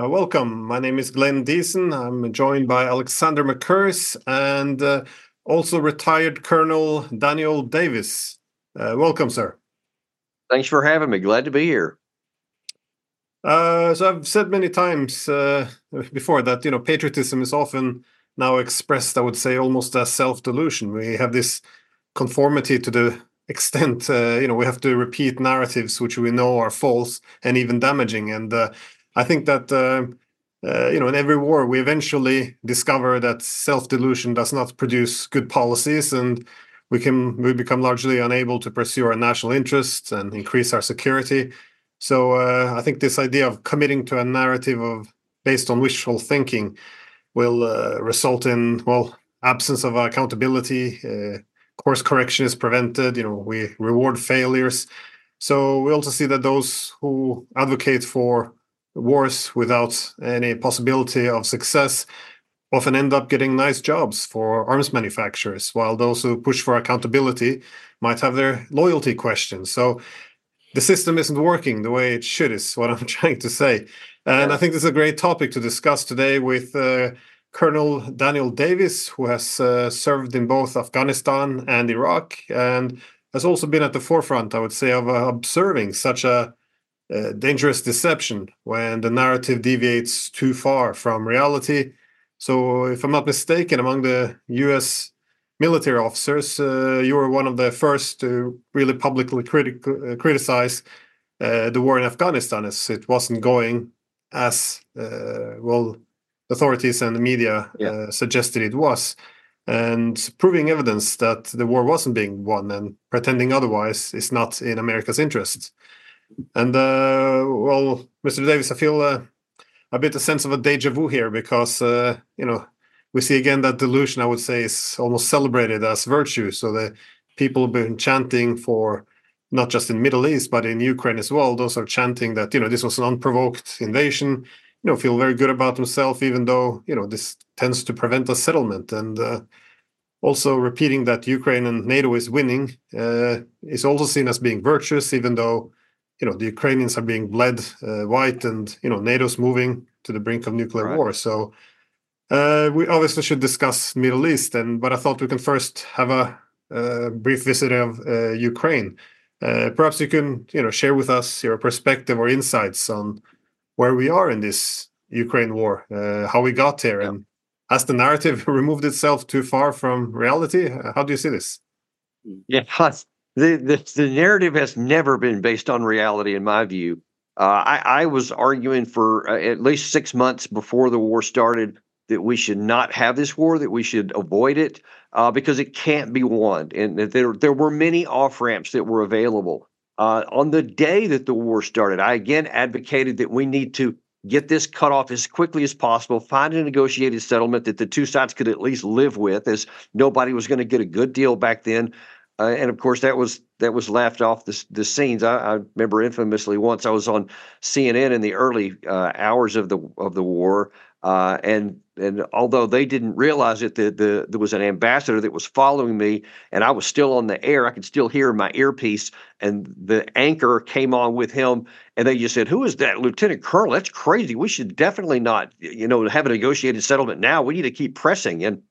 Uh, welcome. My name is Glenn Diesen. I'm joined by Alexander Mercouris and uh, also retired Colonel Daniel Davis. Uh, welcome, sir. Thanks for having me. Glad to be here. Uh, so I've said many times uh, before that you know patriotism is often now expressed, I would say, almost as self-delusion. We have this conformity to the extent uh, you know we have to repeat narratives which we know are false and even damaging and I think that uh, uh, you know in every war we eventually discover that self-delusion does not produce good policies, and we can we become largely unable to pursue our national interests and increase our security. So uh, I think this idea of committing to a narrative of based on wishful thinking will uh, result in well absence of accountability. Uh, course correction is prevented. You know we reward failures. So we also see that those who advocate for wars without any possibility of success often end up getting nice jobs for arms manufacturers, while those who push for accountability might have their loyalty questioned. So the system isn't working the way it should, is what I'm trying to say. And I think this is a great topic to discuss today with uh, Colonel Daniel Davis, who has uh, served in both Afghanistan and Iraq and has also been at the forefront, I would say, of uh, observing such a uh, dangerous deception when the narrative deviates too far from reality. So, if I'm not mistaken, among the US military officers, uh, you were one of the first to really publicly criti- uh, criticize uh, the war in Afghanistan as it wasn't going as uh, well authorities and the media yeah. suggested it was. And proving evidence that the war wasn't being won and pretending otherwise is not in America's interest. And uh, well, Mr. Davis, I feel uh, a bit a sense of a deja vu here because uh, you know we see again that delusion. I would say is almost celebrated as virtue. So the people have been chanting for not just in Middle East but in Ukraine as well. Those are chanting that you know this was an unprovoked invasion. You know, feel very good about themselves, even though you know this tends to prevent a settlement and. Uh, also, repeating that Ukraine and NATO is winning uh, is also seen as being virtuous, even though you know the Ukrainians are being bled uh, white, and you know NATO's moving to the brink of nuclear right. war. So uh, we obviously should discuss Middle East, and but I thought we can first have a, a brief visit of uh, Ukraine. Uh, perhaps you can you know share with us your perspective or insights on where we are in this Ukraine war, uh, how we got here, yeah. and has the narrative removed itself too far from reality? How do you see this? Yeah, the, the, the narrative has never been based on reality, in my view. Uh, I, I, was arguing for uh, at least six months before the war started that we should not have this war, that we should avoid it uh, because it can't be won, and there there were many off ramps that were available. Uh, on the day that the war started, I again advocated that we need to get this cut off as quickly as possible, find a negotiated settlement that the two sides could at least live with, as nobody was going to get a good deal back then. Uh, and of course, that was that was laughed off the, the scenes. I, I, remember infamously once I was on CNN in the early uh, hours of the of the war, uh, and and although they didn't realize it, the, the there was an ambassador that was following me, and I was still on the air. I could still hear my earpiece, and the anchor came on with him, and they just said, "Who is that, Lieutenant Colonel? That's crazy. We should definitely not, you know, have a negotiated settlement now. We need to keep pressing." And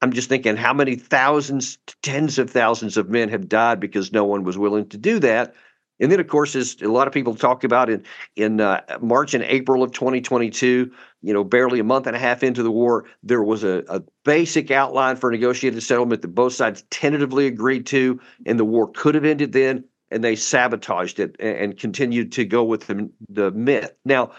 I'm just thinking how many thousands, tens of thousands of men have died because no one was willing to do that. And then, of course, as a lot of people talk about in in uh, March and April of 2022, you know, barely a month and a half into the war, there was a, a basic outline for a negotiated settlement that both sides tentatively agreed to, and the war could have ended then. And they sabotaged it and, and continued to go with the, the myth. Now,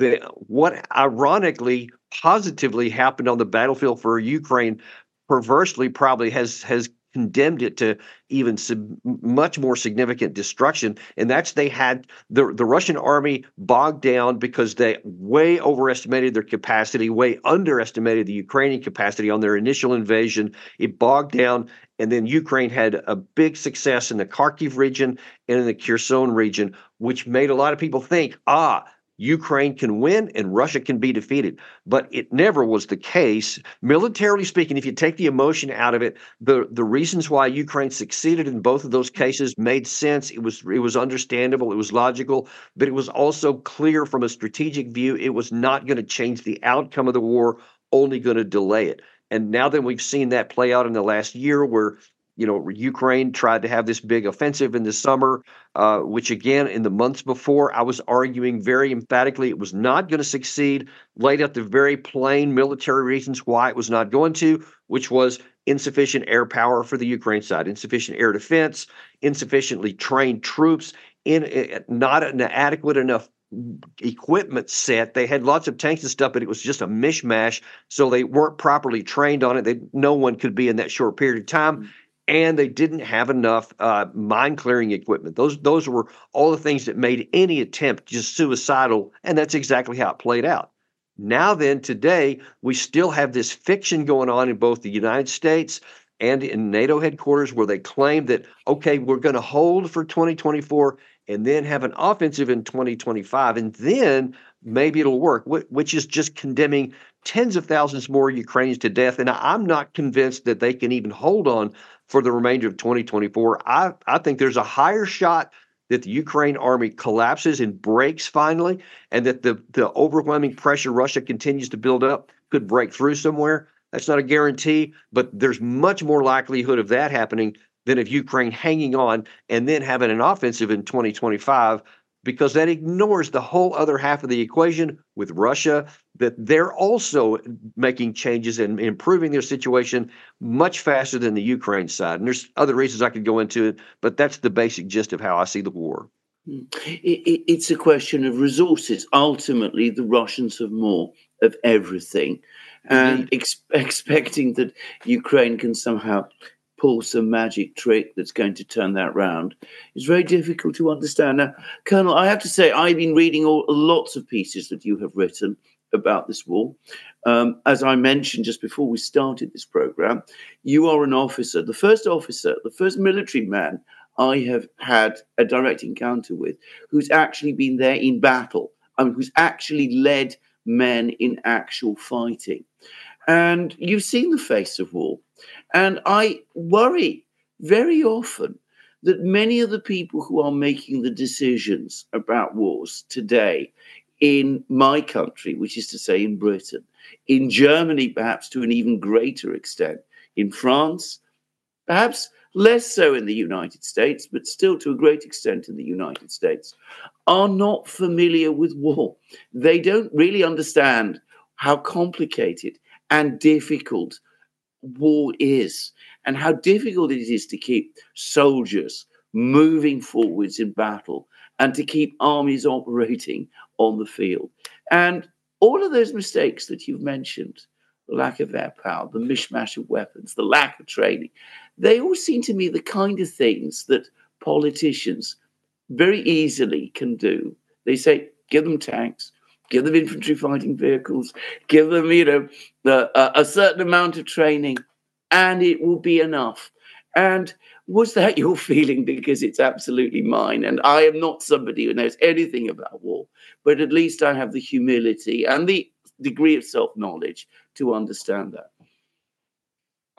the what ironically positively happened on the battlefield for Ukraine perversely probably has has condemned it to even sub, much more significant destruction and that's they had the the Russian army bogged down because they way overestimated their capacity way underestimated the Ukrainian capacity on their initial invasion. It bogged down and then Ukraine had a big success in the Kharkiv region and in the Kherson region which made a lot of people think ah Ukraine can win and Russia can be defeated. But it never was the case. Militarily speaking, if you take the emotion out of it, the, the reasons why Ukraine succeeded in both of those cases made sense. It was it was understandable, it was logical, but it was also clear from a strategic view it was not going to change the outcome of the war, only going to delay it. And now that we've seen that play out in the last year, where you know, Ukraine tried to have this big offensive in the summer, uh, which again, in the months before, I was arguing very emphatically it was not going to succeed, laid out the very plain military reasons why it was not going to, which was insufficient air power for the Ukraine side, insufficient air defense, insufficiently trained troops, in uh, not an adequate enough equipment set. They had lots of tanks and stuff, but it was just a mishmash. So they weren't properly trained on it. They, no one could be in that short period of time and they didn't have enough uh, mine clearing equipment. Those those were all the things that made any attempt just suicidal, and that's exactly how it played out. Now then, today we still have this fiction going on in both the United States and in NATO headquarters, where they claim that okay, we're going to hold for 2024 and then have an offensive in 2025, and then maybe it'll work, which is just condemning tens of thousands more Ukrainians to death. And I'm not convinced that they can even hold on for the remainder of 2024. I, I think there's a higher shot that the Ukraine army collapses and breaks finally, and that the, the overwhelming pressure Russia continues to build up could break through somewhere. That's not a guarantee, but there's much more likelihood of that happening than of Ukraine hanging on and then having an offensive in 2025 because that ignores the whole other half of the equation with Russia, that they're also making changes and improving their situation much faster than the Ukraine side. And there's other reasons I could go into it, but that's the basic gist of how I see the war. Hmm. It's a question of resources. Ultimately, the Russians have more of everything. And ex- expecting that Ukraine can somehow pull some magic trick that's going to turn that round is very difficult to understand. Now, Colonel, I have to say, I've been reading all, lots of pieces that you have written about this war. Um, as I mentioned just before we started this program, you are an officer, the first officer, the first military man I have had a direct encounter with who's actually been there in battle, I mean, who's actually led men in actual fighting. And you've seen the face of war. And I worry very often that many of the people who are making the decisions about wars today in my country, which is to say in Britain, in Germany, perhaps to an even greater extent, in France, perhaps less so in the United States, but still to a great extent in the United States, are not familiar with war. They don't really understand how complicated and difficult war is and how difficult it is to keep soldiers moving forwards in battle and to keep armies operating on the field. And all of those mistakes that you've mentioned the lack of air power, the mishmash of weapons, the lack of training they all seem to me the kind of things that politicians very easily can do. They say, give them tanks, give them infantry fighting vehicles, give them, you know, a, a certain amount of training, and it will be enough. And was that your feeling? Because it's absolutely mine. And I am not somebody who knows anything about war, but at least I have the humility and the degree of self knowledge to understand that.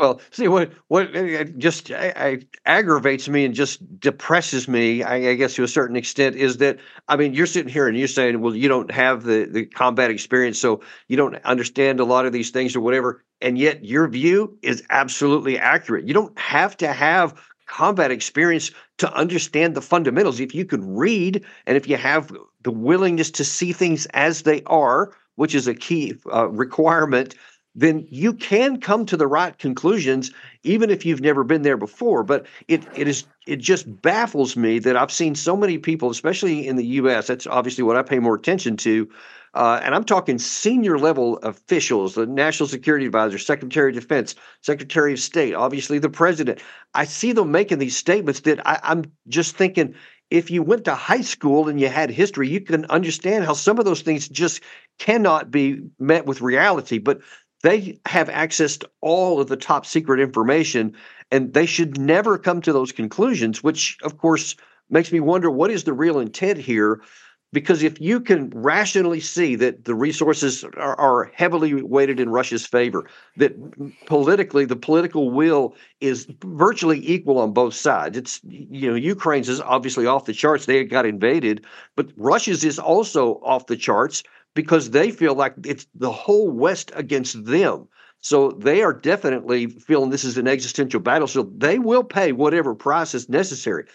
Well, see what what uh, uh, just uh, I, I, aggravates me and just depresses me, I, I, guess to a certain extent, is that I mean you're sitting here and you're saying, well, you don't have the the combat experience, so you don't understand a lot of these things or whatever, and yet your view is absolutely accurate. You don't have to have combat experience to understand the fundamentals. If you can read and if you have the willingness to see things as they are, which is a key uh, requirement then you can come to the right conclusions even if you've never been there before but it it is it just baffles me that i've seen so many people especially in the us that's obviously what i pay more attention to uh, and i'm talking senior level officials the national security advisor secretary of defense secretary of state obviously the president i see them making these statements that I, i'm just thinking if you went to high school and you had history, you can understand how some of those things just cannot be met with reality. But they have access to all of the top secret information, and they should never come to those conclusions, which, of course, makes me wonder what is the real intent here. Because if you can rationally see that the resources are, are, heavily weighted in Russia's favor, that politically the political will is virtually equal on both sides. It's you know Ukraine's is obviously off the charts; they got invaded, but Russia's is also off the charts because they feel like it's the whole West against them. So they are definitely feeling this is an existential battle. So they will pay whatever price is necessary.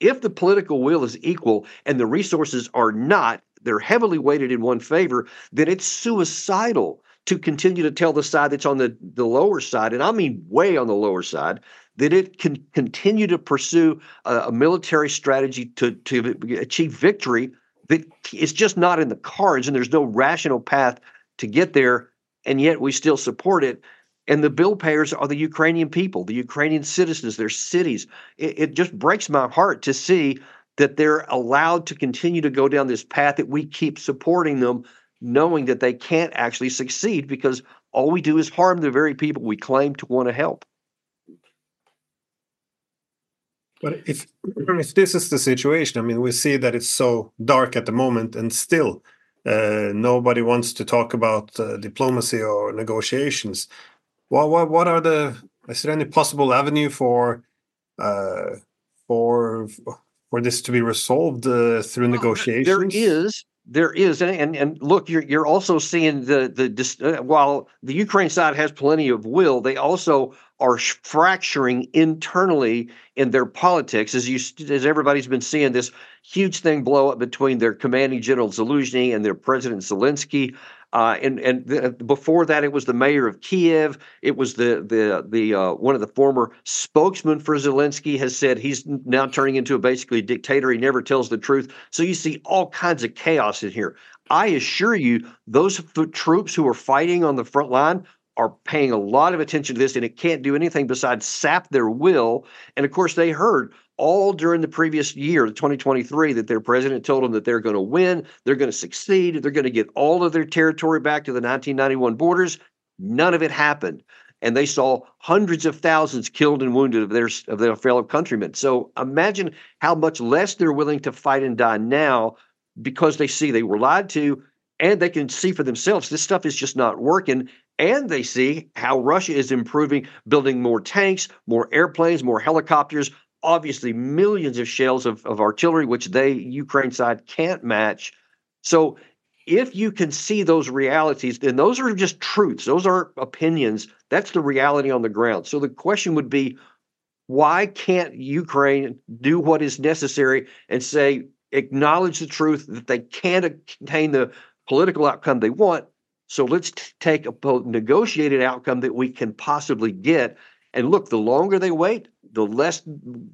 If the political will is equal and the resources are not, they're heavily weighted in one favor, then it's suicidal to continue to tell the side that's on the, the lower side, and I mean way on the lower side, that it can continue to pursue a, a military strategy to, to achieve victory that is just not in the cards, and there's no rational path to get there and yet we still support it. And the bill payers are the Ukrainian people, the Ukrainian citizens, their cities. It, it, just breaks my heart to see that they're allowed to continue to go down this path that we keep supporting them, knowing that they can't actually succeed because all we do is harm the very people we claim to want to help. But if if this is the situation, I mean, we see that it's so dark at the moment, and still uh, nobody wants to talk about uh, diplomacy or negotiations. What, what what are the? Is there any possible avenue for uh, for for this to be resolved uh, through negotiations? There is, there is, and and, and look, you're you're also seeing the the uh, while the Ukraine side has plenty of will, they also are fracturing internally in their politics. As you as everybody's been seeing this huge thing blow up between their commanding general Zaluzhny and their president Zelensky. Uh, and and before that, it was the mayor of Kiev. It was the the the uh, one of the former spokesmen for Zelensky has said he's now turning into a basically dictator. He never tells the truth. So you see all kinds of chaos in here. I assure you, those f- troops who are fighting on the front line are paying a lot of attention to this, and it can't do anything besides sap their will. And of course, they heard all during the previous year, 2023, that their president told them that they're going to win, they're going to succeed, they're going to get all of their territory back to the 1991 borders. None of it happened. And they saw hundreds of thousands killed and wounded of their of their fellow countrymen. So imagine how much less they're willing to fight and die now because they see they were lied to and they can see for themselves this stuff is just not working and they see how Russia is improving, building more tanks, more airplanes, more helicopters, obviously millions of shells of, of artillery, which they, Ukraine side, can't match. So if you can see those realities, then those are just truths. Those aren't opinions. That's the reality on the ground. So the question would be why can't Ukraine do what is necessary and say, acknowledge the truth that they can't attain the political outcome they want? So let's t- take a negotiated outcome that we can possibly get. And look, the longer they wait, the less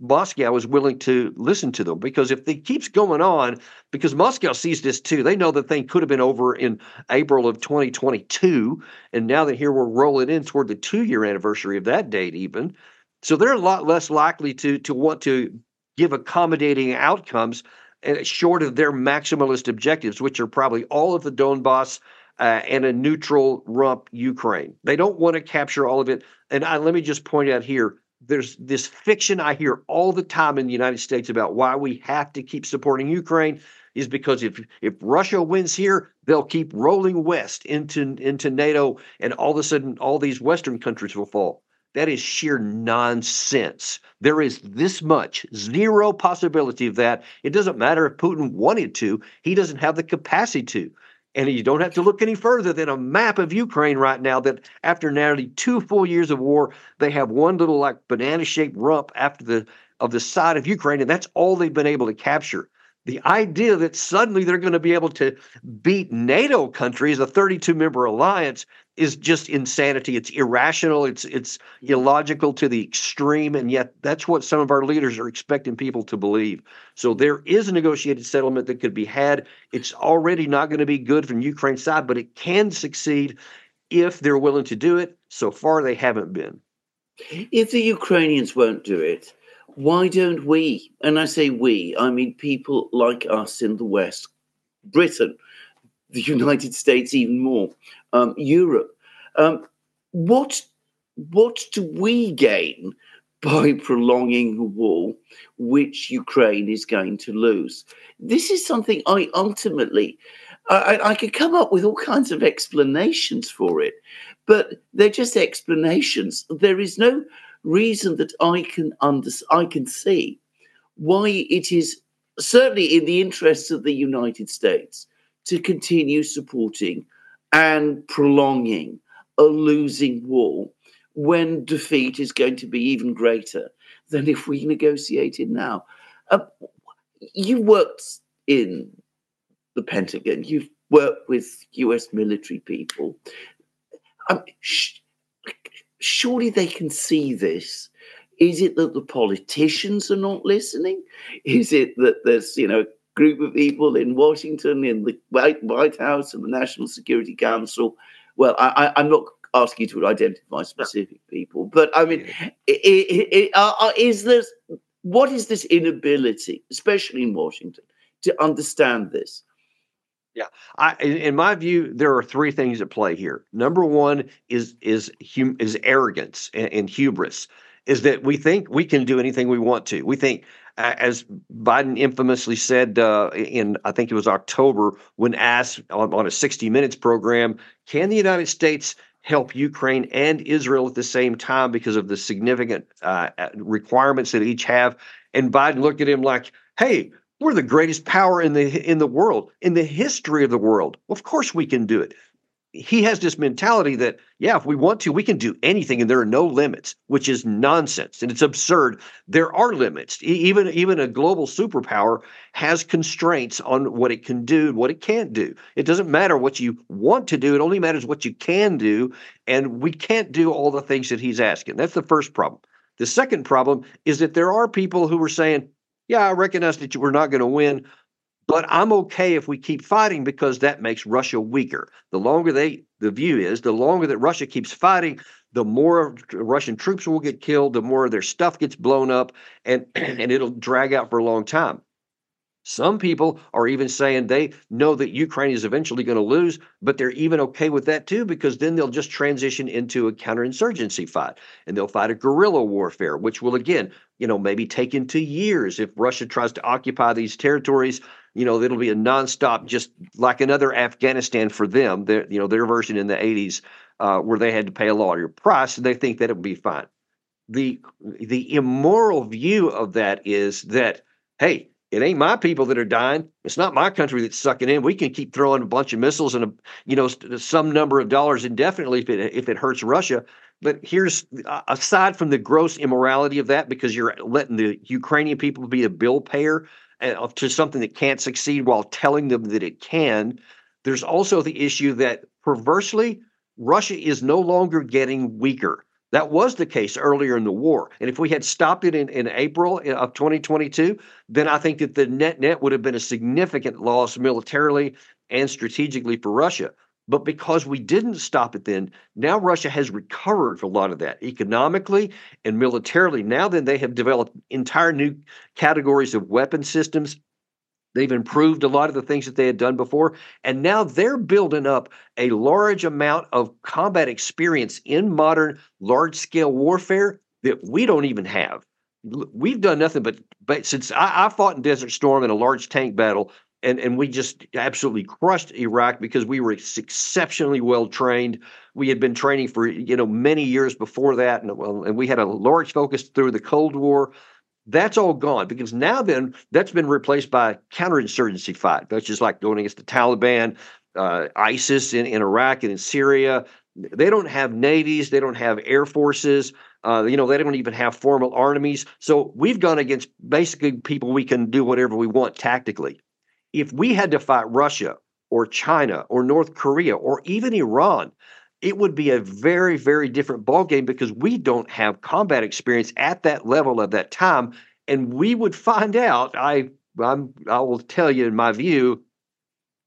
Moscow is willing to listen to them. Because if it keeps going on, because Moscow sees this too, they know the thing could have been over in April of 2022. And now that here we're rolling in toward the two year anniversary of that date, even. So they're a lot less likely to, to want to give accommodating outcomes uh, short of their maximalist objectives, which are probably all of the Donbass uh, and a neutral rump Ukraine. They don't want to capture all of it. And I, let me just point out here there's this fiction I hear all the time in the United States about why we have to keep supporting Ukraine is because if if Russia wins here, they'll keep rolling west into into NATO, and all of a sudden all these Western countries will fall. That is sheer nonsense. There is this much, zero possibility of that. It doesn't matter if Putin wanted to, he doesn't have the capacity to. And you don't have to look any further than a map of Ukraine right now that after nearly two full years of war, they have one little like banana shaped rump after the of the side of Ukraine, and that's all they've been able to capture. The idea that suddenly they're going to be able to beat NATO countries, a 32 member alliance, is just insanity. It's irrational. It's it's illogical to the extreme, and yet that's what some of our leaders are expecting people to believe. So there is a negotiated settlement that could be had. It's already not going to be good from Ukraine's side, but it can succeed if they're willing to do it. So far, they haven't been. If the Ukrainians won't do it, why don't we? And I say we, I mean people like us in the West, Britain, the United States, even more um, Europe. Um, what what do we gain by prolonging the war, which Ukraine is going to lose. This is something I ultimately, I, I could come up with all kinds of explanations for it, but they're just explanations. There is no reason that I can under, I can see why it is certainly in the interests of the United States to continue supporting and prolonging a losing war when defeat is going to be even greater than if we negotiated now. Uh, you worked in the Pentagon, you've worked with US military people. Um, sh- surely they can see this. Is it that the politicians are not listening? Is it that there's, you know, group of people in Washington, in the White, White House, and the National Security Council? Well, I, am not asking you to identify specific people, but I mean, it, it, it, uh, is this what is this inability, especially in Washington, to understand this? Yeah, I, in my view, there are three things at play here. Number one is is hum, is arrogance and, and, hubris. Is that we think we can do anything we want to. We think, as Biden infamously said uh, in I think it was October when asked on, on a 60 Minutes program, can the United States help Ukraine and Israel at the same time because of the significant uh, uh, requirements that each have. And Biden looked at him like, "Hey, we're the greatest power in the in the world, in the history of the world. Of course we can do it." He has this mentality that yeah if we want to we can do anything and there are no limits which is nonsense and it's absurd. There are limits. Even even a global superpower has constraints on what it can do and what it can't do. It doesn't matter what you want to do. It only matters what you can do and we can't do all the things that he's asking. That's the first problem. The second problem is that there are people who are saying yeah i recognize that we're not going to win but I'm okay if we keep fighting because that makes Russia weaker. The longer they, the view is, the longer that Russia keeps fighting, the more Russian troops will get killed, the more their stuff gets blown up, and and it'll drag out for a long time. Some people are even saying they know that Ukraine is eventually going to lose, but they're even okay with that too, because then they'll just transition into a counterinsurgency fight and they'll fight a guerrilla warfare, which will again, you know, maybe take into years if Russia tries to occupy these territories you know, it'll be a nonstop, just like another Afghanistan for them. Their, you know, their version in the '80s, uh, where they had to pay a larger price, and they think that it would be fine. The the immoral view of that is that, hey, it ain't my people that are dying. It's not my country that's sucking in. We can keep throwing a bunch of missiles and a, you know some number of dollars indefinitely if it if it hurts Russia. But here's aside from the gross immorality of that, because you're letting the Ukrainian people be a bill payer uh, Uh, to something that can't succeed while telling them that it can. There's also the issue that perversely, Russia is no longer getting weaker. That was the case earlier in the war. And if we had stopped it in, in April uh, of 2022, then I think that the net net would have been a significant loss militarily and strategically for Russia. But because we didn't stop it then, now Russia has recovered a lot of that economically and militarily. Now then, they have developed entire new categories of weapon systems. They've improved a lot of the things that they had done before. And now they're building up a large amount of combat experience in modern large scale warfare that we don't even have. We've done nothing but, but since I, I fought in Desert Storm in a large tank battle and and we just absolutely crushed Iraq because we were exceptionally well trained. We had been training for you know many years before that, and and we had a large focus through the Cold War. That's all gone because now then that's been replaced by counterinsurgency fight, That's just like going against the Taliban, uh, ISIS in, in Iraq and in Syria. They don't have navies, they don't have air forces. Uh, you know, they don't even have formal armies. So we've gone against basically people we can do whatever we want tactically if we had to fight Russia or China or North Korea or even Iran, it would be a very, very different ballgame because we don't have combat experience at that level at that time. And we would find out, I I'm, I will tell you in my view,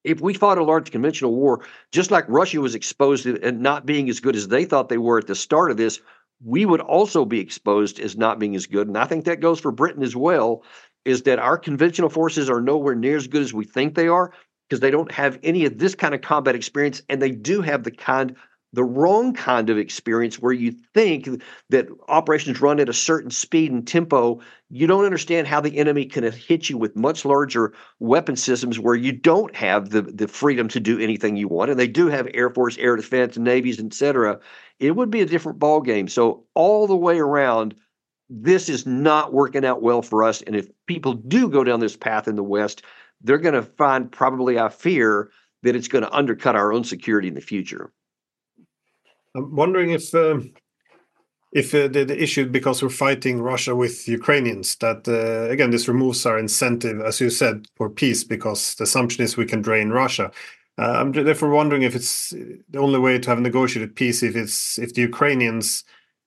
if we fought a large conventional war, just like Russia was exposed to and not being as good as they thought they were at the start of this, we would also be exposed as not being as good. And I think that goes for Britain as well is that our conventional forces are nowhere near as good as we think they are because they don't have any of this kind of combat experience and they do have the kind the wrong kind of experience where you think that operations run at a certain speed and tempo. You don't understand how the enemy can hit you with much larger weapon systems where you don't have the, the freedom to do anything you want. And they do have Air Force, Air Defense, Navies, etc. It would be a different ball game. So all the way around, this is not working out well for us. And if people do go down this path in the West, they're going to find probably, I fear, that it's going to undercut our own security in the future. I'm wondering if um, if uh, the, the, issue because we're fighting Russia with Ukrainians that uh, again this removes our incentive, as you said, for peace because the assumption is we can drain Russia. Uh, I'm therefore wondering if it's the only way to have negotiated peace if it's if the Ukrainians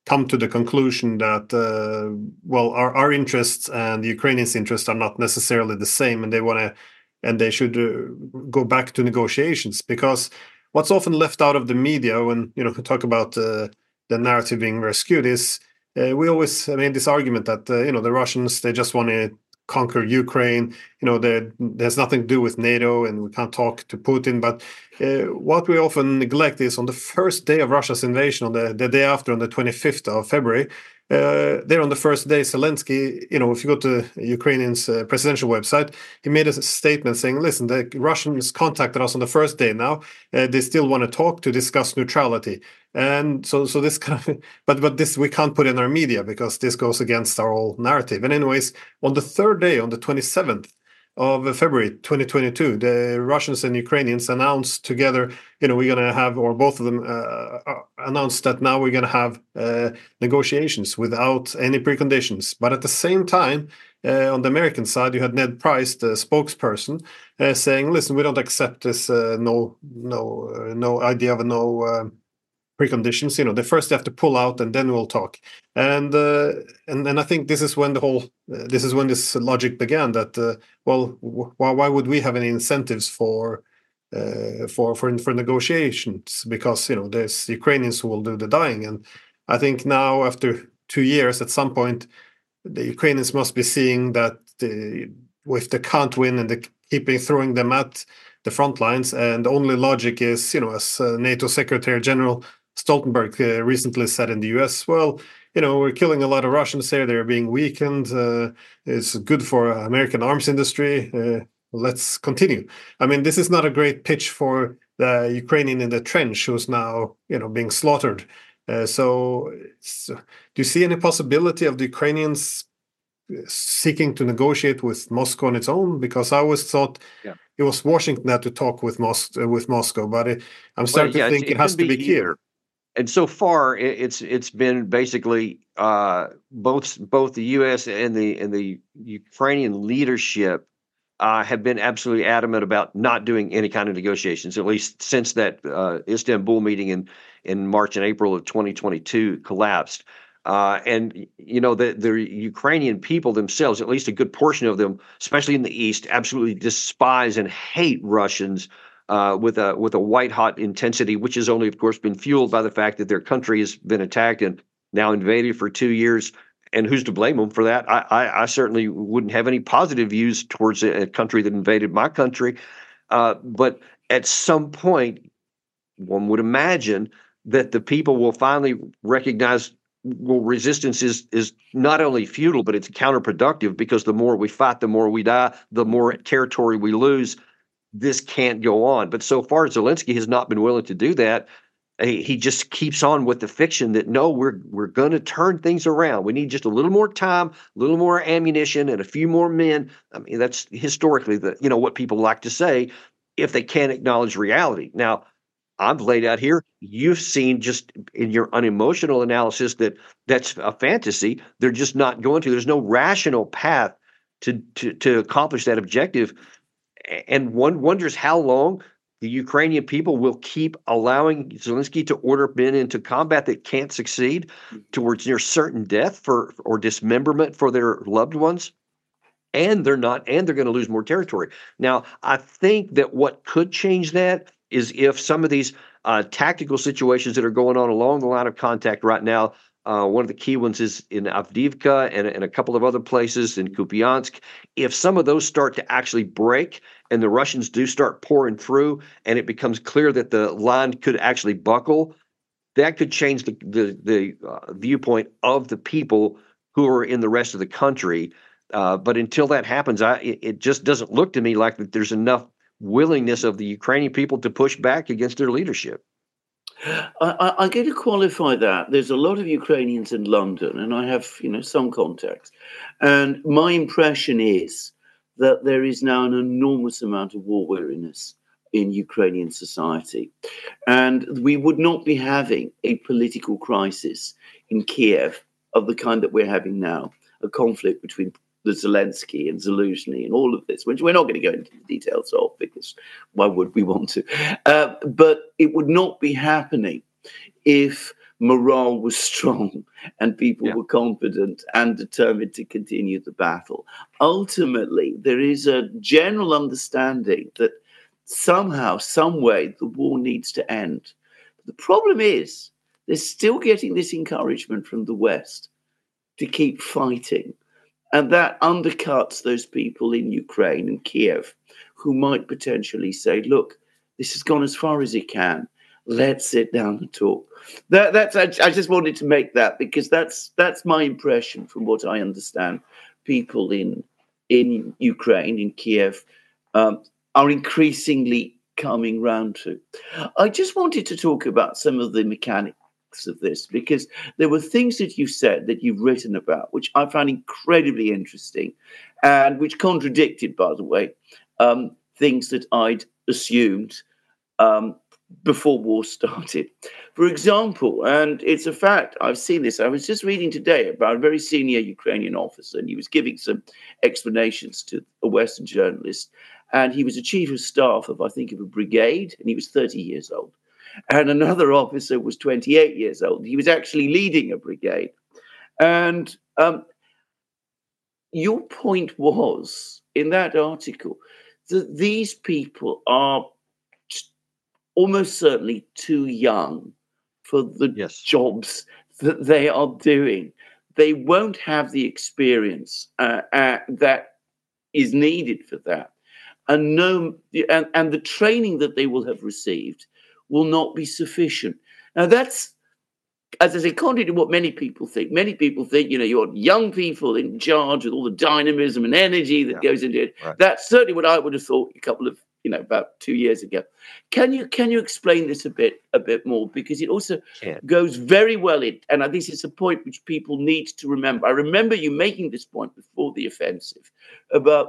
come to the conclusion that uh, well our, our interests and the Ukrainians' interests are not necessarily the same, and they want to and they should uh, go back to negotiations. Because what's often left out of the media when you know talk about uh, the narrative being rescued is uh, we always made this argument that uh, you know the Russians they just want to conquer Ukraine. You know, there's nothing to do with NATO, and we can't talk to Putin. But uh, what we often neglect is on the first day of Russia's invasion, on the, the day after, on the 25th of February, uh, there on the first day, Zelensky, you know, if you go to Ukrainian's uh, presidential website, he made a statement saying, listen, the Russians contacted us on the first day now. Uh, they still want to talk to discuss neutrality. And so, so this kind of, but, but this we can't put in our media because this goes against our whole narrative. And, anyways, on the third day, on the 27th, of February 2022, the Russians and Ukrainians announced together, you know, we're going to have, or both of them uh, uh, announced that now we're going to have uh, negotiations without any preconditions. But at the same time, uh, on the American side, you had Ned Price, the spokesperson, uh, saying, "Listen, we don't accept this uh, no, no, no idea of a no." Preconditions you know they first have to pull out and then we'll talk. And uh, and i think this is when the whole uh, this is when this logic began that uh, well why, why would we have any incentives for uh, for for for negotiations? Because you know there's ukrainians who will do the dying. And i think now after two years at some point the ukrainians must be seeing that the, if they can't win and they keeping throwing them at the front lines and the only logic is you know as uh, nato secretary general Stoltenberg uh, recently said in the US, well, you know, we're killing a lot of Russians here. They're being weakened. Uh, it's good for American arms industry. Uh, let's continue. I mean, this is not a great pitch for the Ukrainian in the trench who's now, you know, being slaughtered. Uh, so, so, do you see any possibility of the Ukrainians seeking to negotiate with Moscow on its own? Because I always thought yeah. it was Washington that to talk with, Mos- with Moscow, but it, I'm starting well, yeah, to think it, it has to be, be here and so far it, it's it's been basically uh, both both the U.S. and the and the Ukrainian leadership uh, have been absolutely adamant about not doing any kind of negotiations, at least since that uh, Istanbul meeting in in March and April of 2022 collapsed. Uh, and you know the the Ukrainian people themselves, at least a good portion of them, especially in the east, absolutely despise and hate Russians uh, with a with a white hot intensity, which has only, of course, been fueled by the fact that their country has been attacked and now invaded for two years. And who's to blame them for that? I, I, I certainly wouldn't have any positive views towards a, a country that invaded my country. Uh, but at some point, one would imagine that the people will finally recognize well resistance is is not only futile but it's counterproductive because the more we fight the more we die the more territory we lose this can't go on. But so far, Zelensky has not been willing to do that. He just keeps on with the fiction that no, we're we're going to turn things around. We need just a little more time, a little more ammunition, and a few more men. I mean, that's historically the you know what people like to say if they can't acknowledge reality. Now, I've laid out here. You've seen just in your unemotional analysis that that's a fantasy. They're just not going to. There's no rational path to to to accomplish that objective and one wonders how long the Ukrainian people will keep allowing Zelensky to order men into combat that can't succeed towards near certain death for or dismemberment for their loved ones. And they're not, and they're going to lose more territory. Now, I think that what could change that is if some of these uh, tactical situations that are going on along the line of contact right now uh, one of the key ones is in Avdiivka and, and a couple of other places in Kupiansk. If some of those start to actually break and the Russians do start pouring through and it becomes clear that the line could actually buckle, that could change the the, the uh, viewpoint of the people who are in the rest of the country. Uh, but until that happens, I it, it, just doesn't look to me like that there's enough willingness of the Ukrainian people to push back against their leadership. I, am going to qualify that. There's a lot of Ukrainians in London, and I have, you know, some contacts. And my impression is that there is now an enormous amount of war weariness in Ukrainian society. And we would not be having a political crisis in Kiev of the kind that we're having now, a conflict between the Zelensky and Zelensky and all of this, which we're not going to go into the details of because why would we want to? Uh, but it would not be happening if morale was strong and people yeah. were confident and determined to continue the battle. Ultimately, there is a general understanding that somehow, some way, the war needs to end. The problem is they're still getting this encouragement from the West to keep fighting. And that undercuts those people in Ukraine and Kiev who might potentially say, look, this has gone as far as it can. Let's sit down and talk. That, that's I, I just wanted to make that because that's that's my impression from what I understand. People in in Ukraine, in Kiev, um, are increasingly coming round to. I just wanted to talk about some of the mechanics of this because there were things that you said that you've written about which I found incredibly interesting and which contradicted, by the way, um, things that I'd assumed um, before war started. For example, and it's a fact, I've seen this. I was just reading today about a very senior Ukrainian officer, and he was giving some explanations to a Western journalist. And he was a chief of staff of, I think, of a brigade, and he was 30 years old and another officer was 28 years old. He was actually leading a brigade. And um, your point was in that article that these people are almost certainly too young for the yes. jobs that they are doing. They won't have the experience uh, uh, that is needed for that. And no, and, and the training that they will have received will not be sufficient. Now, that's, as I say, contrary to what many people think. Many people think, you know, you want young people in charge with all the dynamism and energy that yeah. goes into it. Right. That's certainly what I would have thought a couple of, you know, about two years ago. Can you can you explain this a bit a bit more because it also yeah. goes very well in, and I think it's a point which people need to remember. I remember you making this point before the offensive about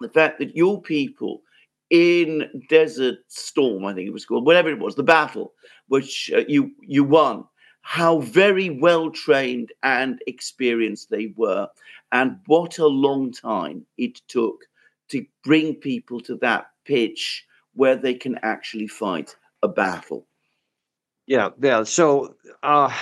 the fact that your people in Desert Storm, I think it was called, whatever it was, the battle which uh, you you won. How very well trained and experienced they were, and what a long time it took to bring people to that pitch where they can actually fight a battle. Yeah, yeah. So uh,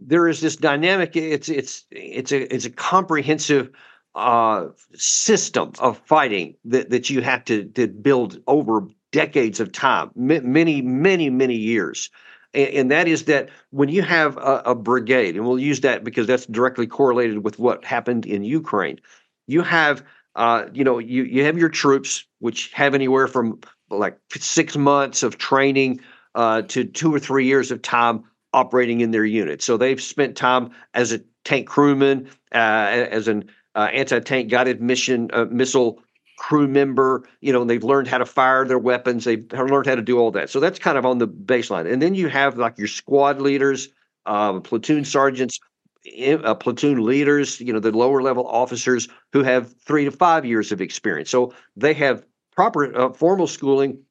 there is this dynamic. It's it's it's a it's a comprehensive uh, system of fighting that, that you have to, to build over decades of time, many, many, many years. And, and that is that when you have a, a, brigade, and we'll use that because that's directly correlated with what happened in Ukraine, you have, uh, you know, you, you have your troops, which have anywhere from like six months of training uh, to two or three years of time operating in their unit. So they've spent time as a tank crewman, uh, as an uh, anti-tank guided mission uh, missile crew member. You know, they've learned how to fire their weapons. They've learned how to do all that. So that's kind of on the baseline. And then you have like your squad leaders, platoon sergeants, uh, platoon leaders. You know, the lower level officers who have three to five years of experience. So they have proper uh, formal schooling.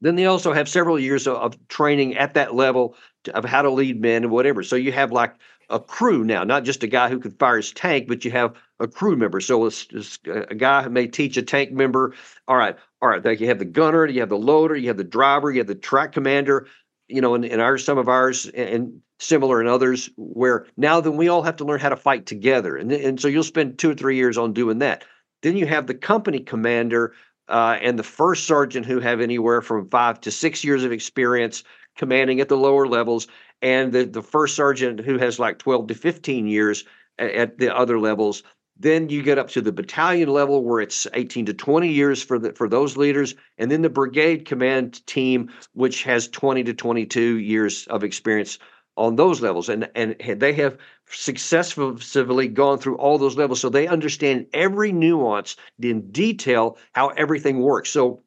Then they also have several years of, of training at that level to, of how to lead men and whatever. So you have like a crew now, not just a guy who can fire his tank, but you have a crew member. So it's, it's a guy who may teach a tank member. All right, all right. You have the gunner, you have the loader, you have the driver, you have the track commander. You know, in, in our some of ours and similar in others, where now then we all have to learn how to fight together, and and so you'll spend two or three years on doing that. Then you have the company commander uh, and the first sergeant who have anywhere from five to six years of experience commanding at the lower levels, and the, the first sergeant who has like 12 to 15 years at, at the other levels. Then you get up to the battalion level where it's 18 to 20 years for the for those leaders, and then the brigade command team, which has 20 to 22 years of experience on those levels. And and they have successfully gone through all those levels. So they understand every nuance in detail how everything works. So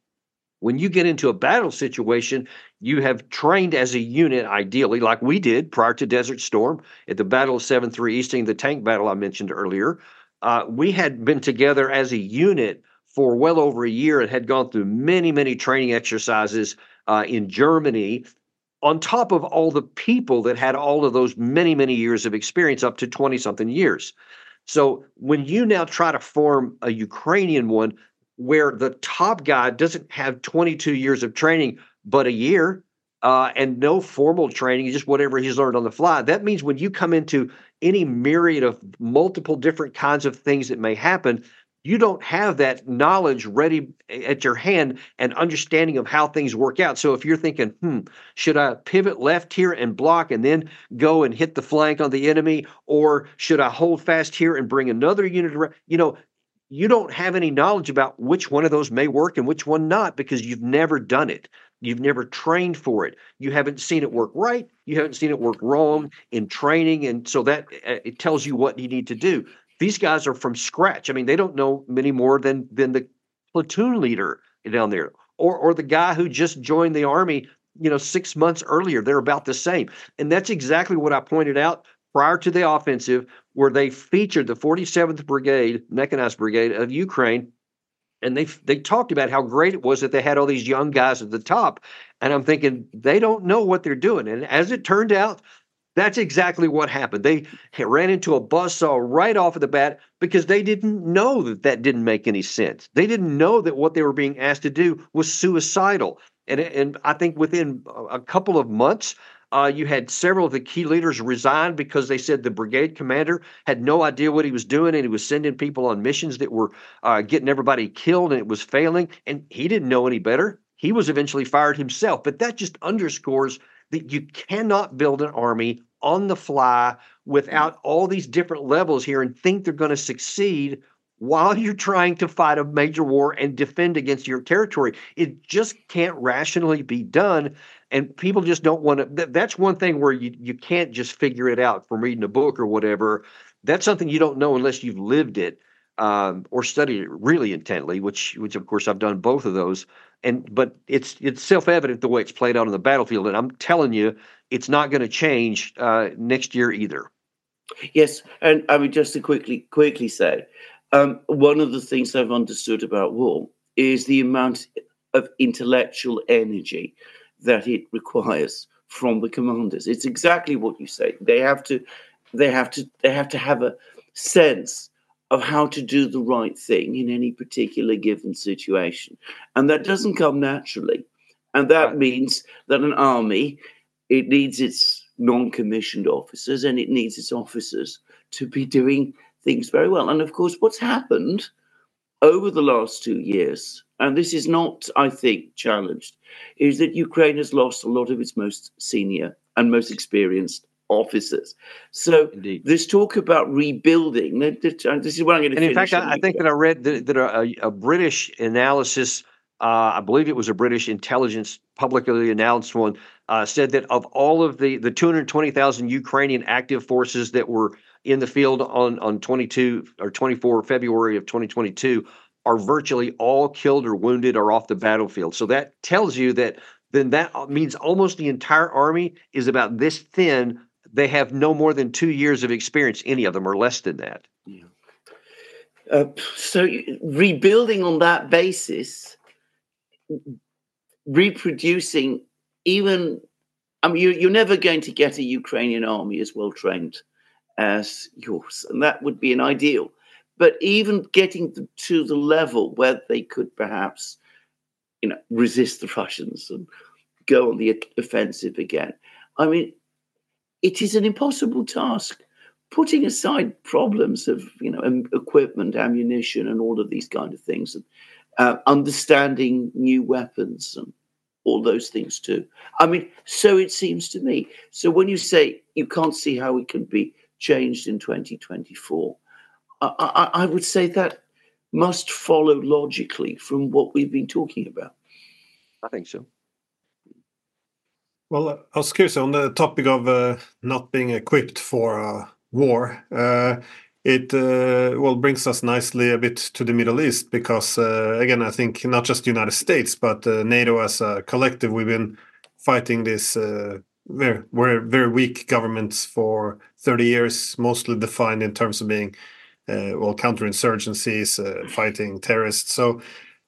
when you get into a battle situation, you have trained as a unit, ideally, like we did prior to Desert Storm at the Battle of 7 3 Easting, the tank battle I mentioned earlier. Uh, we had been together as a unit for well over a year and had gone through many, many training exercises uh, in Germany, on top of all the people that had all of those many, many years of experience, up to 20 something years. So when you now try to form a Ukrainian one where the top guy doesn't have 22 years of training, but a year, uh, and no formal training, just whatever he's learned on the fly. That means when you come into any myriad of multiple different kinds of things that may happen, you don't have that knowledge ready at your hand and understanding of how things work out. So if you're thinking, hmm, should I pivot left here and block and then go and hit the flank on the enemy? Or should I hold fast here and bring another unit around? You know, you don't have any knowledge about which one of those may work and which one not because you've never done it. You've never trained for it. You haven't seen it work right. You haven't seen it work wrong in training. And so that uh, it tells you what you need to do. These guys are from scratch. I mean, they don't know many more than than the platoon leader down there or or the guy who just joined the army, you know, 6 months earlier. They're about the same. And that's exactly what I pointed out prior to the offensive where they featured the 47th Brigade, mechanized brigade of Ukraine and they they talked about how great it was that they had all these young guys at the top and i'm thinking they don't know what they're doing and as it turned out that's exactly what happened. They ran into a buzz saw right off of the bat because they didn't know that that didn't make any sense. They didn't know that what they were being asked to do was suicidal and and i think within a couple of months uh, you had several of the key leaders resign because they said the brigade commander had no idea what he was doing and he was sending people on missions that were uh, getting everybody killed and it was failing. And he didn't know any better. He was eventually fired himself. But that just underscores that you cannot build an army on the fly without all these different levels here and think they're going to succeed while you're trying to fight a major war and defend against your territory. It just can't rationally be done and people just don't want to th- that's one thing where you you can't just figure it out from reading a book or whatever. That's something you don't know unless you've lived it um, or studied it really intently which which of course i've done both of those. And but it's it's self-evident the way it's played out on the battlefield and i'm telling you it's not going to change uh, next year either. Yes and i mean just to quickly quickly say um, one of the things i've understood about war is the amount of intellectual energy that it requires from the commanders. It's exactly what you say. They have to, they have to, they have to have a sense of how to do the right thing in any particular given situation, and that doesn't come naturally. And that means that an army, it needs its non-commissioned officers and it needs its officers to be doing things very well. And of course, what's happened over the last two years and this is not, I think, challenged, is that Ukraine has lost a lot of its most senior and most experienced officers. So Indeed. this talk about rebuilding, this is what I'm going to. And in fact, I, I think that I read that, that a, a, British analysis, uh, I believe it was a British intelligence publicly announced one, uh, said that of all of the the 220,000 Ukrainian active forces that were in the field on on 22 or 24 February of 2022 are virtually all killed or wounded or off the battlefield. So that tells you that then that means almost the entire army is about this thin. They have no more than two years of experience, any of them, or less than that. Yeah. Uh, so rebuilding on that basis, reproducing even, I mean, you, you're never going to get a Ukrainian army as well trained as yours, and that would be an ideal but even getting to the level where they could perhaps, you know, resist the Russians and go on the offensive again. I mean, it is an impossible task. Putting aside problems of you know equipment, ammunition, and all of these kind of things, and uh, understanding new weapons and all those things too. I mean, so it seems to me. So when you say you can't see how it can be changed in 2024, I, I would say that must follow logically from what we've been talking about. I think so. Well, I was curious on the topic of uh, not being equipped for a war. Uh, it uh, well brings us nicely a bit to the Middle East because uh, again, I think not just the United States but uh, NATO as a collective, we've been fighting this very, very very weak governments for 30 years, mostly defined in terms of being well counterinsurgencies, fighting terrorists. So,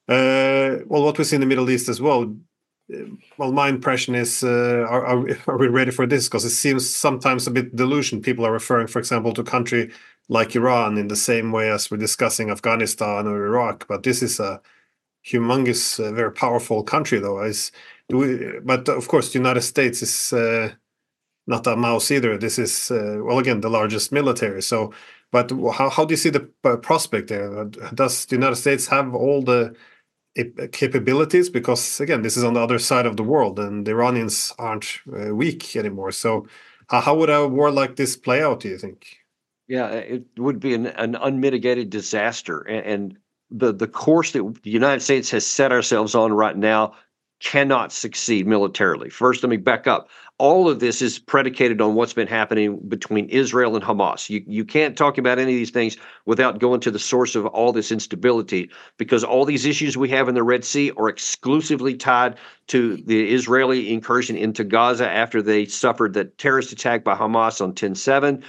well, what we see in the Middle East as well well, my impression is, uh, are, are, are, we ready for this? Because it seems sometimes a bit delusion. People are referring, for example, to a country like Iran in the same way as we're discussing Afghanistan or Iraq. But this is a humongous, uh, very powerful country, though. Is we, but of course, the United States is uh, not a mouse either. This is, uh, well, again, the largest military. So, but how, how do you see the uh, prospect there? Does the United States have all the capabilities because again this is on the other side of the world and the iranians aren't uh, weak anymore so how, how, would a war like this play out do you think yeah it would be an, an unmitigated disaster and, and the the course that the united states has set ourselves on right now cannot succeed militarily first let me back up all of this is predicated on what's been happening between Israel and Hamas. You you can't talk about any of these things without going to the source of all this instability because all these issues we have in the Red Sea are exclusively tied to the Israeli incursion into Gaza after they suffered the terrorist attack by Hamas on 10/7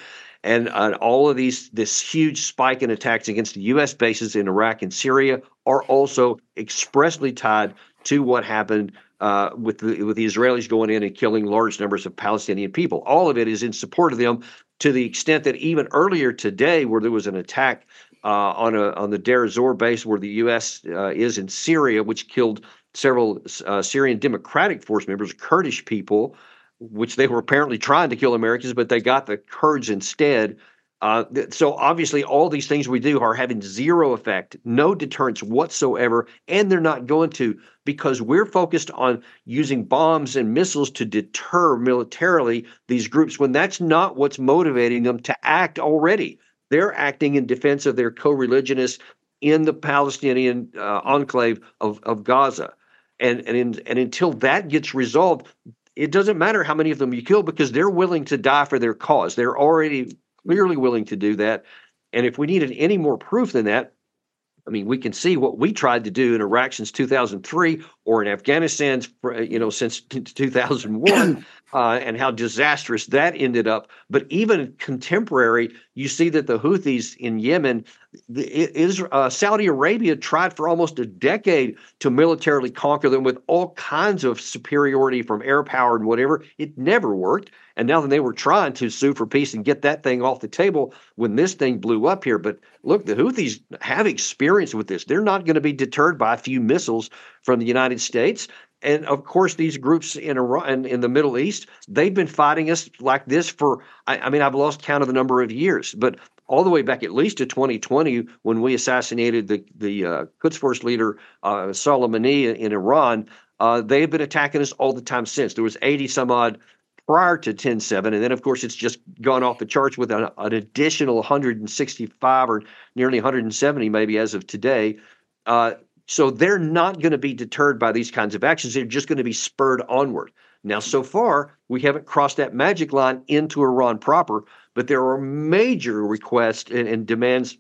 and uh, all of these this huge spike in attacks against the US bases in Iraq and Syria are also expressly tied to what happened uh, with the, with the Israelis going in and killing large numbers of Palestinian people. All of it is in support of them, to the extent that even earlier today, where there was an attack uh, on a on the Deir ez-Zor base where the U.S. Uh, is in Syria, which killed several uh, Syrian Democratic Force members, Kurdish people, which they were apparently trying to kill Americans, but they got the Kurds instead. Uh, so obviously, all these things we do are having zero effect, no deterrence whatsoever, and they're not going to because we're focused on using bombs and missiles to deter militarily these groups when that's not what's motivating them to act already. They're acting in defense of their co-religionists in the Palestinian uh, enclave of, of Gaza, and and in, and until that gets resolved, it doesn't matter how many of them you kill because they're willing to die for their cause. They're already clearly willing to do that. And if we needed any more proof than that, I mean, we can see what we tried to do in Iraq since 2003 or in Afghanistan, you know, since 2001, uh, and how disastrous that ended up. But even contemporary, you see that the Houthis in Yemen, uh, Saudi Arabia tried for almost a decade to militarily conquer them with all kinds of superiority from air power and whatever. It never worked. And now that they were trying to sue for peace and get that thing off the table when this thing blew up here. But look, the Houthis have experience with this. They're not going to be deterred by a few missiles from the United States. And of course, these groups in Iran, in the Middle East, they've been fighting us like this for, I, I mean, I've lost count of the number of years, but all the way back at least to 2020 when we assassinated the, the uh, Quds Force leader, uh, Soleimani in Iran. Uh, they've been attacking us all the time since. There was 80 some odd prior to 10-7, And then, of course, it's just gone off the charts with an, an additional 165 or nearly 170 maybe as of today. Uh, so they're not going to be deterred by these kinds of actions. They're just going to be spurred onward. Now, so far, we haven't crossed that magic line into Iran proper, but there are major requests and, and demands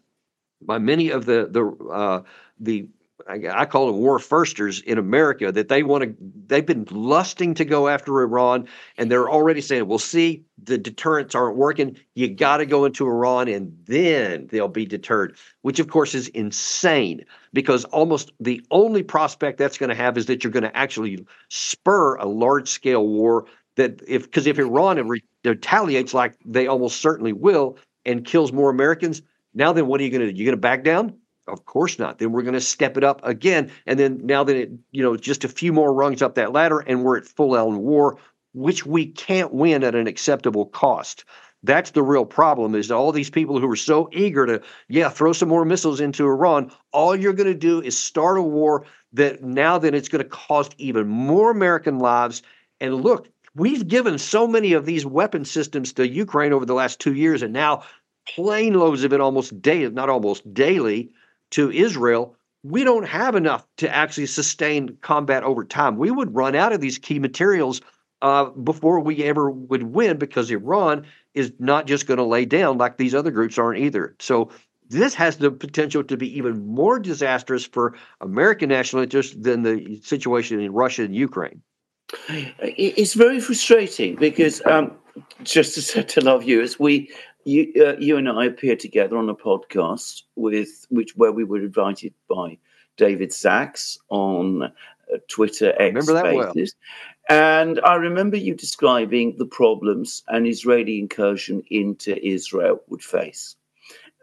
by many of the the uh, the I, call them war firsters in America that they want to they've been lusting to go after Iran and they're already saying, well, see, the deterrents aren't working. You got to go into Iran and then they'll be deterred, which of course is insane because almost the only prospect that's going to have is that you're going to actually spur a large scale war that if because if Iran retaliates like they almost certainly will and kills more Americans, now then what are you going to do? You going to back down? Of course not. Then we're going to step it up again. And then now that it, you know, just a few more rungs up that ladder and we're at full on war, which we can't win at an acceptable cost. That's the real problem is all these people who are so eager to, yeah, throw some more missiles into Iran. All you're going to do is start a war that now that it's going to cost even more American lives. And look, we've given so many of these weapon systems to Ukraine over the last two years, and now plane loads of it almost daily, not almost daily, to Israel. We don't have enough to actually sustain combat over time. We would run out of these key materials uh, before we ever would win because Iran is not just going to lay down like these other groups aren't either. So this has the potential to be even more disastrous for American national interest than the situation in Russia and Ukraine. It's very frustrating because, um, just to to love viewers, we, you, uh, you and I appeared together on a podcast with which where we were invited by David Sacks on uh, Twitter X that well. And I remember you describing the problems an Israeli incursion into Israel would face.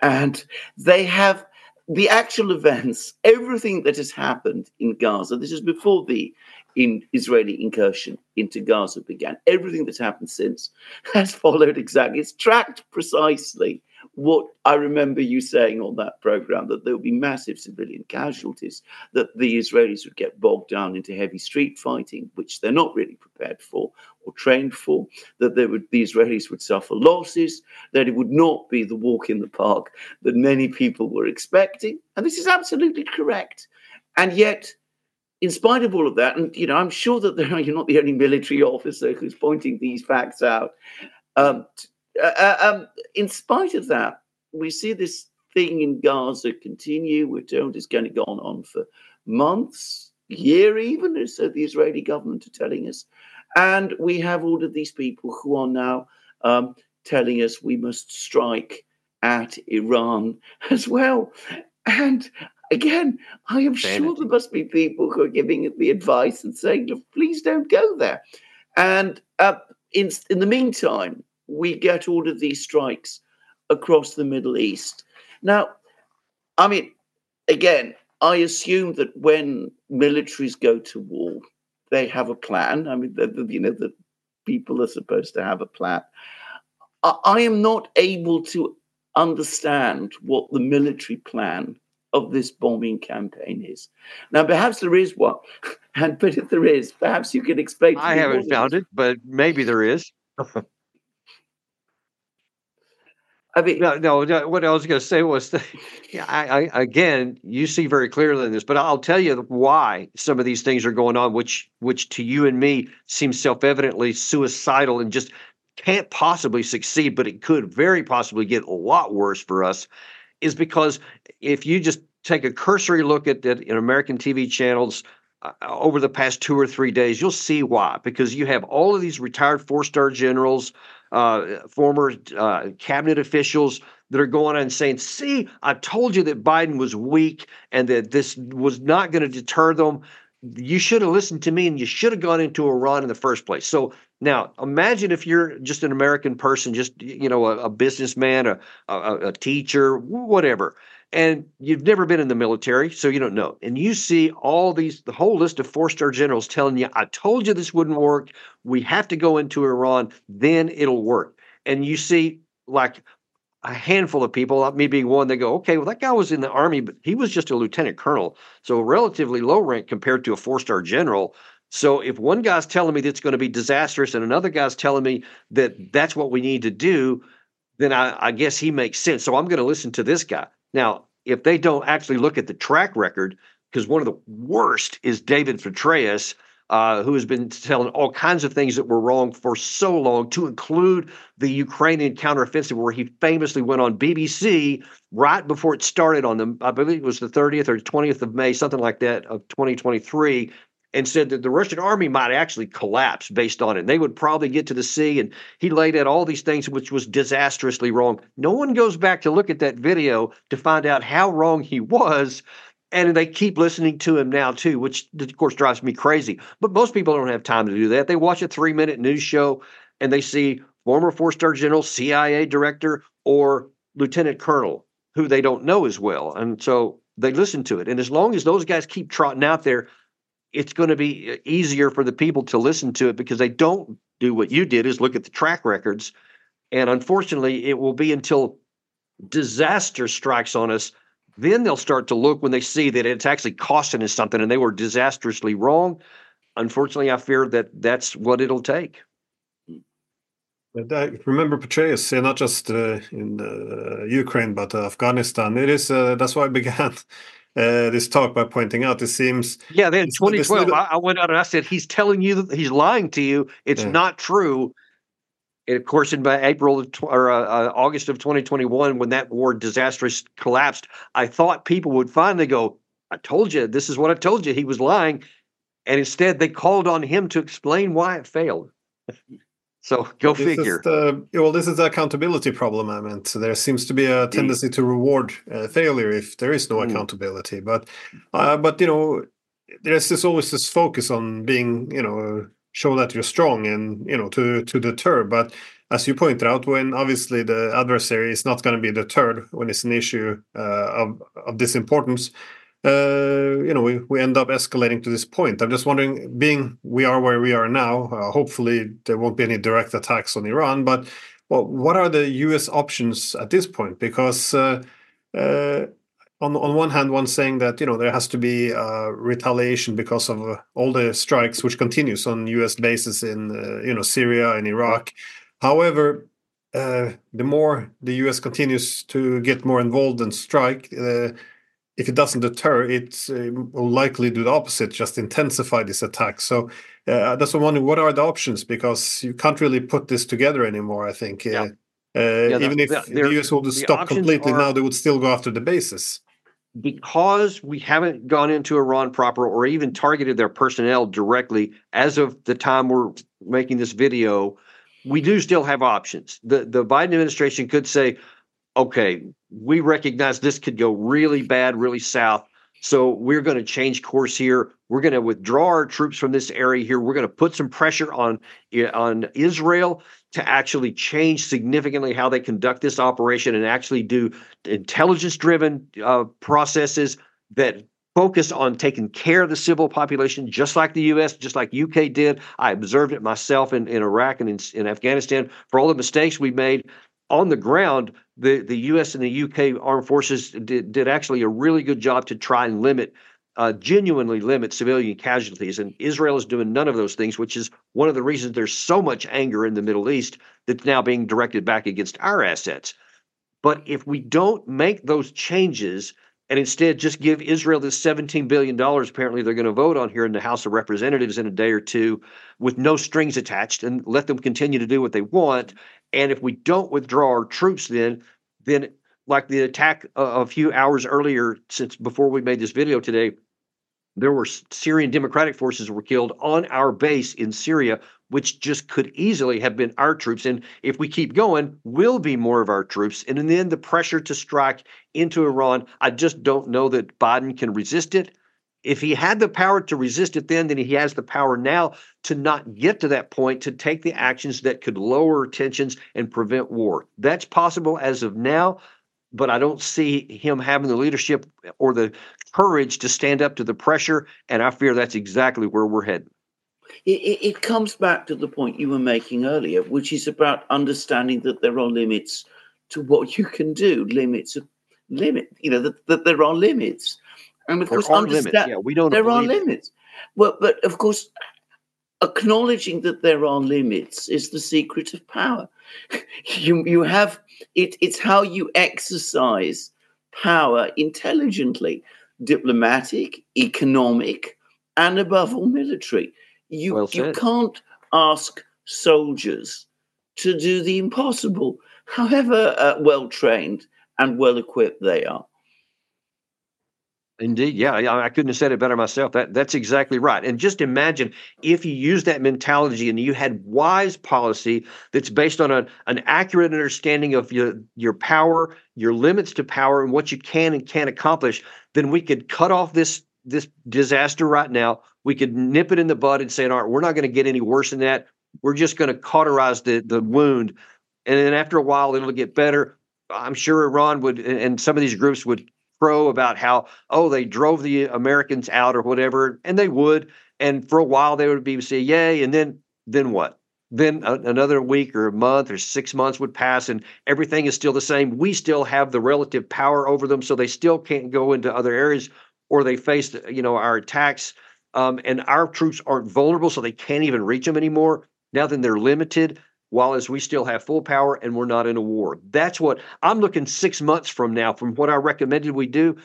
And they have the actual events, everything that has happened in Gaza, this is before the in Israeli incursion into Gaza began. Everything that's happened since has followed exactly, it's tracked precisely what I remember you saying on that program that there would be massive civilian casualties, that the Israelis would get bogged down into heavy street fighting, which they're not really prepared for or trained for, that there would the Israelis would suffer losses, that it would not be the walk in the park that many people were expecting. And this is absolutely correct. And yet, in spite of all of that, and you know, I'm sure that are, you're not the only military officer who's pointing these facts out. Um, uh, uh, um, in spite of that, we see this thing in Gaza continue. We're told it's going to go on for months, year even, as the Israeli government are telling us. And we have all of these people who are now um, telling us we must strike at Iran as well. And again, I am sure there must be people who are giving the advice and saying, please don't go there. And uh, in, in the meantime, we get all of these strikes across the Middle East. Now, I mean, again, I assume that when militaries go to war, they have a plan. I mean, the, the, you know, the people are supposed to have a plan. I, I am not able to understand what the military plan of this bombing campaign is. Now, perhaps there is one, and but if there is, perhaps you can explain. I haven't found it, but maybe there is. I mean, no, no. What I was going to say was, that, I, I, again, you see very clearly in this, but I'll tell you why some of these things are going on, which, which to you and me seems self-evidently suicidal and just can't possibly succeed, but it could very possibly get a lot worse for us. Is because if you just take a cursory look at it in American TV channels uh, over the past two or three days, you'll see why. Because you have all of these retired four-star generals uh, former uh, cabinet officials that are going on and saying, see, I told you that Biden was weak and that this was not going to deter them. You should have listened to me and you should have gone into Iran in the first place. So now imagine if you're just an American person, just, you know, a, a businessman, a, a, a teacher, whatever and you've never been in the military, so you don't know. And you see all these, the whole list of four star generals telling you, I told you this wouldn't work. We have to go into Iran, then it'll work. And you see, like, a handful of people, uh, me being one, they go, okay, well, that guy was in the army, but he was just a lieutenant colonel. So relatively low rank compared to a four star general. So if one guy's telling me that's going to be disastrous and another guy's telling me that that's what we need to do, then I, I guess he makes sense. So I'm going to listen to this guy. Now, if they don't actually look at the track record, because one of the worst is David Petraeus, uh, who has been telling all kinds of things that were wrong for so long, to include the Ukrainian counteroffensive, where he famously went on BBC right before it started on the, I believe it was the 30th or 20th of May, something like that, of 2023, and said that the Russian army might actually collapse based on it. And they would probably get to the sea. And he laid out all these things which was disastrously wrong. No one goes back to look at that video to find out how wrong he was. And they keep listening to him now too, which of course drives me crazy. But most people don't have time to do that. They watch a three minute news show and they see former four star general, CIA director, or lieutenant colonel who they don't know as well. And so they listen to it. And as long as those guys keep trotting out there, it's going to be uh, easier for the people to listen to it because they don't do what you did is look at the track records. And unfortunately it will be until disaster strikes on us then they'll start to look when they see that it's actually costing us something and they were disastrously wrong. Unfortunately i fear that that's what it'll take. I remember Petraeus, not just uh, in uh, Ukraine but uh, Afghanistan. It is uh, that's why I began uh, this talk by pointing out. It seems yeah. Then 2012, little... I, I, went out and I said he's telling you that he's lying to you. It's yeah. not true. And of course, in April of, or uh, August of 2021, when that war disastrous collapsed, I thought people would finally go, "I told you, this is what I told you." He was lying, and instead they called on him to explain why it failed. So go this figure. The, well, this is the accountability problem. I meant so there seems to be a tendency to reward uh, failure if there is no mm. accountability. But, uh, but you know, there's this always this focus on being, you know, show that you're strong and you know to to deter. But as you point out, when obviously the adversary is not going to be deterred when it's an issue uh, of of this importance, uh, you know, we, we end up escalating to this point. I'm just wondering, being we are where we are now, uh, hopefully there won't be any direct attacks on Iran, but well, what are the U.S. options at this point? Because uh, uh, on on one hand, one saying that you know there has to be uh, retaliation because of all the strikes which continues on U.S. bases in you know Syria and Iraq. However, the more the U.S. continues to get more involved and strike if it doesn't deter, it uh, will likely do the opposite, just intensify this attack. So uh, that's what I'm wondering, what are the options? Because you can't really put this together anymore, I think. Uh, yeah. Uh, yeah, even if the, the US would stop completely are, now, they would still go after the bases. Because we haven't gone into Iran proper or even targeted their personnel directly as of the time we're making this video, we do still have options. The the Biden administration could say, okay, we recognize this could go really bad, really south. So we're going to change course here. We're going to withdraw our troops from this area here. We're going to put some pressure on on Israel to actually change significantly how they conduct this operation and actually do intelligence driven uh, processes that focus on taking care of the civil population, just like the U.S., just like UK did. I observed it myself in, in Iraq and in, in Afghanistan for all the mistakes we made on the ground, the, the U.S. and the U.K. armed forces did, did actually a really good job to try and limit, uh, genuinely limit civilian casualties. And Israel is doing none of those things, which is one of the reasons there's so much anger in the Middle East that's now being directed back against our assets. But if we don't make those changes and instead just give Israel this $17 billion, apparently they're going to vote on here in the House of Representatives in a day or two with no strings attached and let them continue to do what they want and if we don't withdraw our troops, then then like the attack a, a few hours earlier, since before we made this video today, there were Syrian democratic forces were killed on our base in Syria, which just could easily have been our troops. And if we keep going, will be more of our troops. And then the pressure to strike into Iran, I just don't know that Biden can resist it if he had the power to resist it then, then he has the power now to not get to that point to take the actions that could lower tensions and prevent war. That's possible as of now, but I don't see him having the leadership or the courage to stand up to the pressure. And I fear that's exactly where we're heading. It, it comes back to the point you were making earlier, which is about understanding that there are limits to what you can do, limits of limit, you know, that, that there are limits and of there course, understand limits. Yeah, we don't. There are limits. Well, but of course, acknowledging that there are limits is the secret of power. you you have it. It's how you exercise power intelligently, diplomatic, economic, and above all, military. You well you can't ask soldiers to do the impossible, however uh, well trained and well equipped they are. Indeed, yeah, I couldn't have said it better myself. That that's exactly right. And just imagine if you use that mentality and you had wise policy that's based on a, an accurate understanding of your your power, your limits to power, and what you can and can't accomplish. Then we could cut off this this disaster right now. We could nip it in the bud and say, "All right, we're not going to get any worse than that. We're just going to cauterize the the wound, and then after a while, it'll get better." I'm sure Iran would, and some of these groups would crow about how oh they drove the Americans out or whatever, and they would, and for a while they would be say yay, and then then what? Then a, another week or a month or six months would pass, and everything is still the same. We still have the relative power over them, so they still can't go into other areas, or they face you know our attacks. Um, and our troops aren't vulnerable, so they can't even reach them anymore. Now then, they're limited. While as we still have full power and we're not in a war. That's what I'm looking six months from now, from what I recommended we do,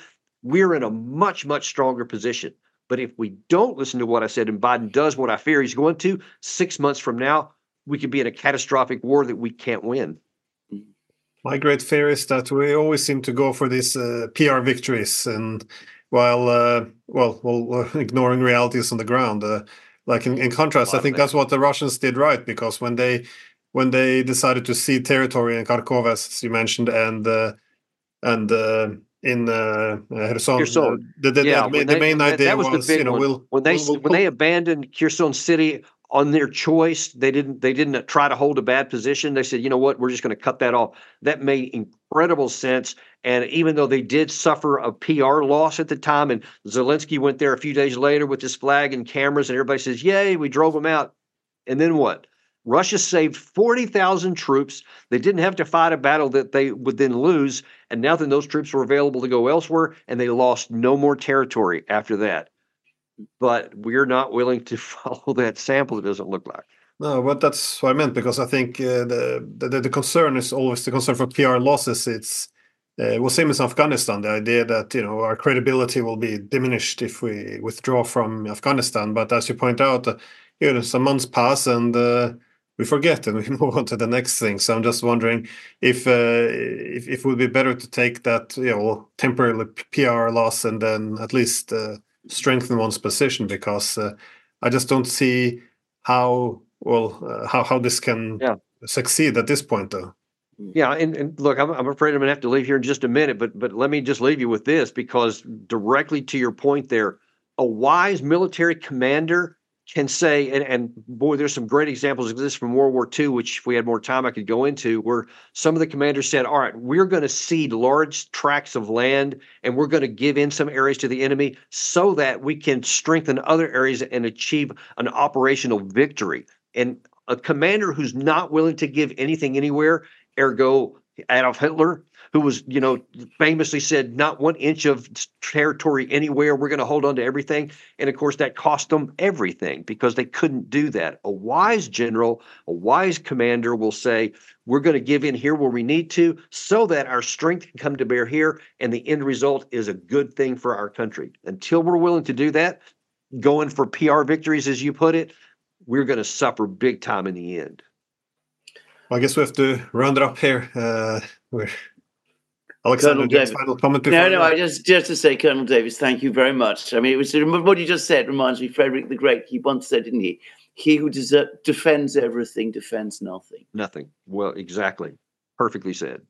we're in a much, much stronger position. But if we don't listen to what I said and Biden does what I fear he's going to, six months from now, we could be in a catastrophic war that we can't win. My great fear is that we always seem to go for these uh, PR victories, and while uh, well, well, ignoring realities on the ground. Uh, like in, in contrast, I think that's what the Russians did right because when they when they decided to cede territory in Kharkov, as you mentioned, and uh, and uh, in uh, Kherson, Kherson. the, the, yeah, the, the, they, main idea that was, was you know, we'll, when they we'll, we'll, when they abandoned Kherson City on their choice. They didn't they didn't try to hold a bad position. They said, you know what, we're just going to cut that off. That made incredible sense. And even though they did suffer a PR loss at the time, and Zelensky went there a few days later with his flag and cameras, and everybody says, Yay, we drove them out. And then what? Russia saved 40,000 troops. They didn't have to fight a battle that they would then lose. And now then those troops were available to go elsewhere, and they lost no more territory after that but we're not willing to follow that sample. It doesn't look like. No, but that's what I meant because I think uh, the, the, the concern is always the concern for PR losses. It's uh, well, same as Afghanistan. The idea that you know our credibility will be diminished if we withdraw from Afghanistan. But as you point out, uh, you know, some months pass and uh, we forget and we move on to the next thing. So I'm just wondering if uh, if, if it would be better to take that you know temporary PR loss and then at least uh, strengthen one's position because uh, I just don't see how well uh, how how this can yeah. succeed at this point though. Yeah, and, and look, I'm, I'm afraid I'm going to have to leave here in just a minute, but but let me just leave you with this because directly to your point there, a wise military commander can say, and, and boy, there's some great examples of this from World War II, which if we had more time, I could go into, where some of the commanders said, All right, we're going to cede large tracts of land and we're going to give in some areas to the enemy so that we can strengthen other areas and achieve an operational victory. And a commander who's not willing to give anything anywhere, ergo Adolf Hitler, who was, you know, famously said, not one inch of territory anywhere. We're going to hold on to everything. And of course, that cost them everything because they couldn't do that. A wise general, a wise commander will say, we're going to give in here where we need to so that our strength can come to bear here. And the end result is a good thing for our country. Until we're willing to do that, going for PR victories, as you put it, we're going to suffer big time in the end. I guess we have to round it up here. Uh, we're Alexander, Colonel final comment No, no, I just just to say, Colonel Davis, thank you very much. I mean, it was what you just said reminds me Frederick the Great. He once said, didn't he? He who deser- defends everything defends nothing. Nothing. Well, exactly. Perfectly said.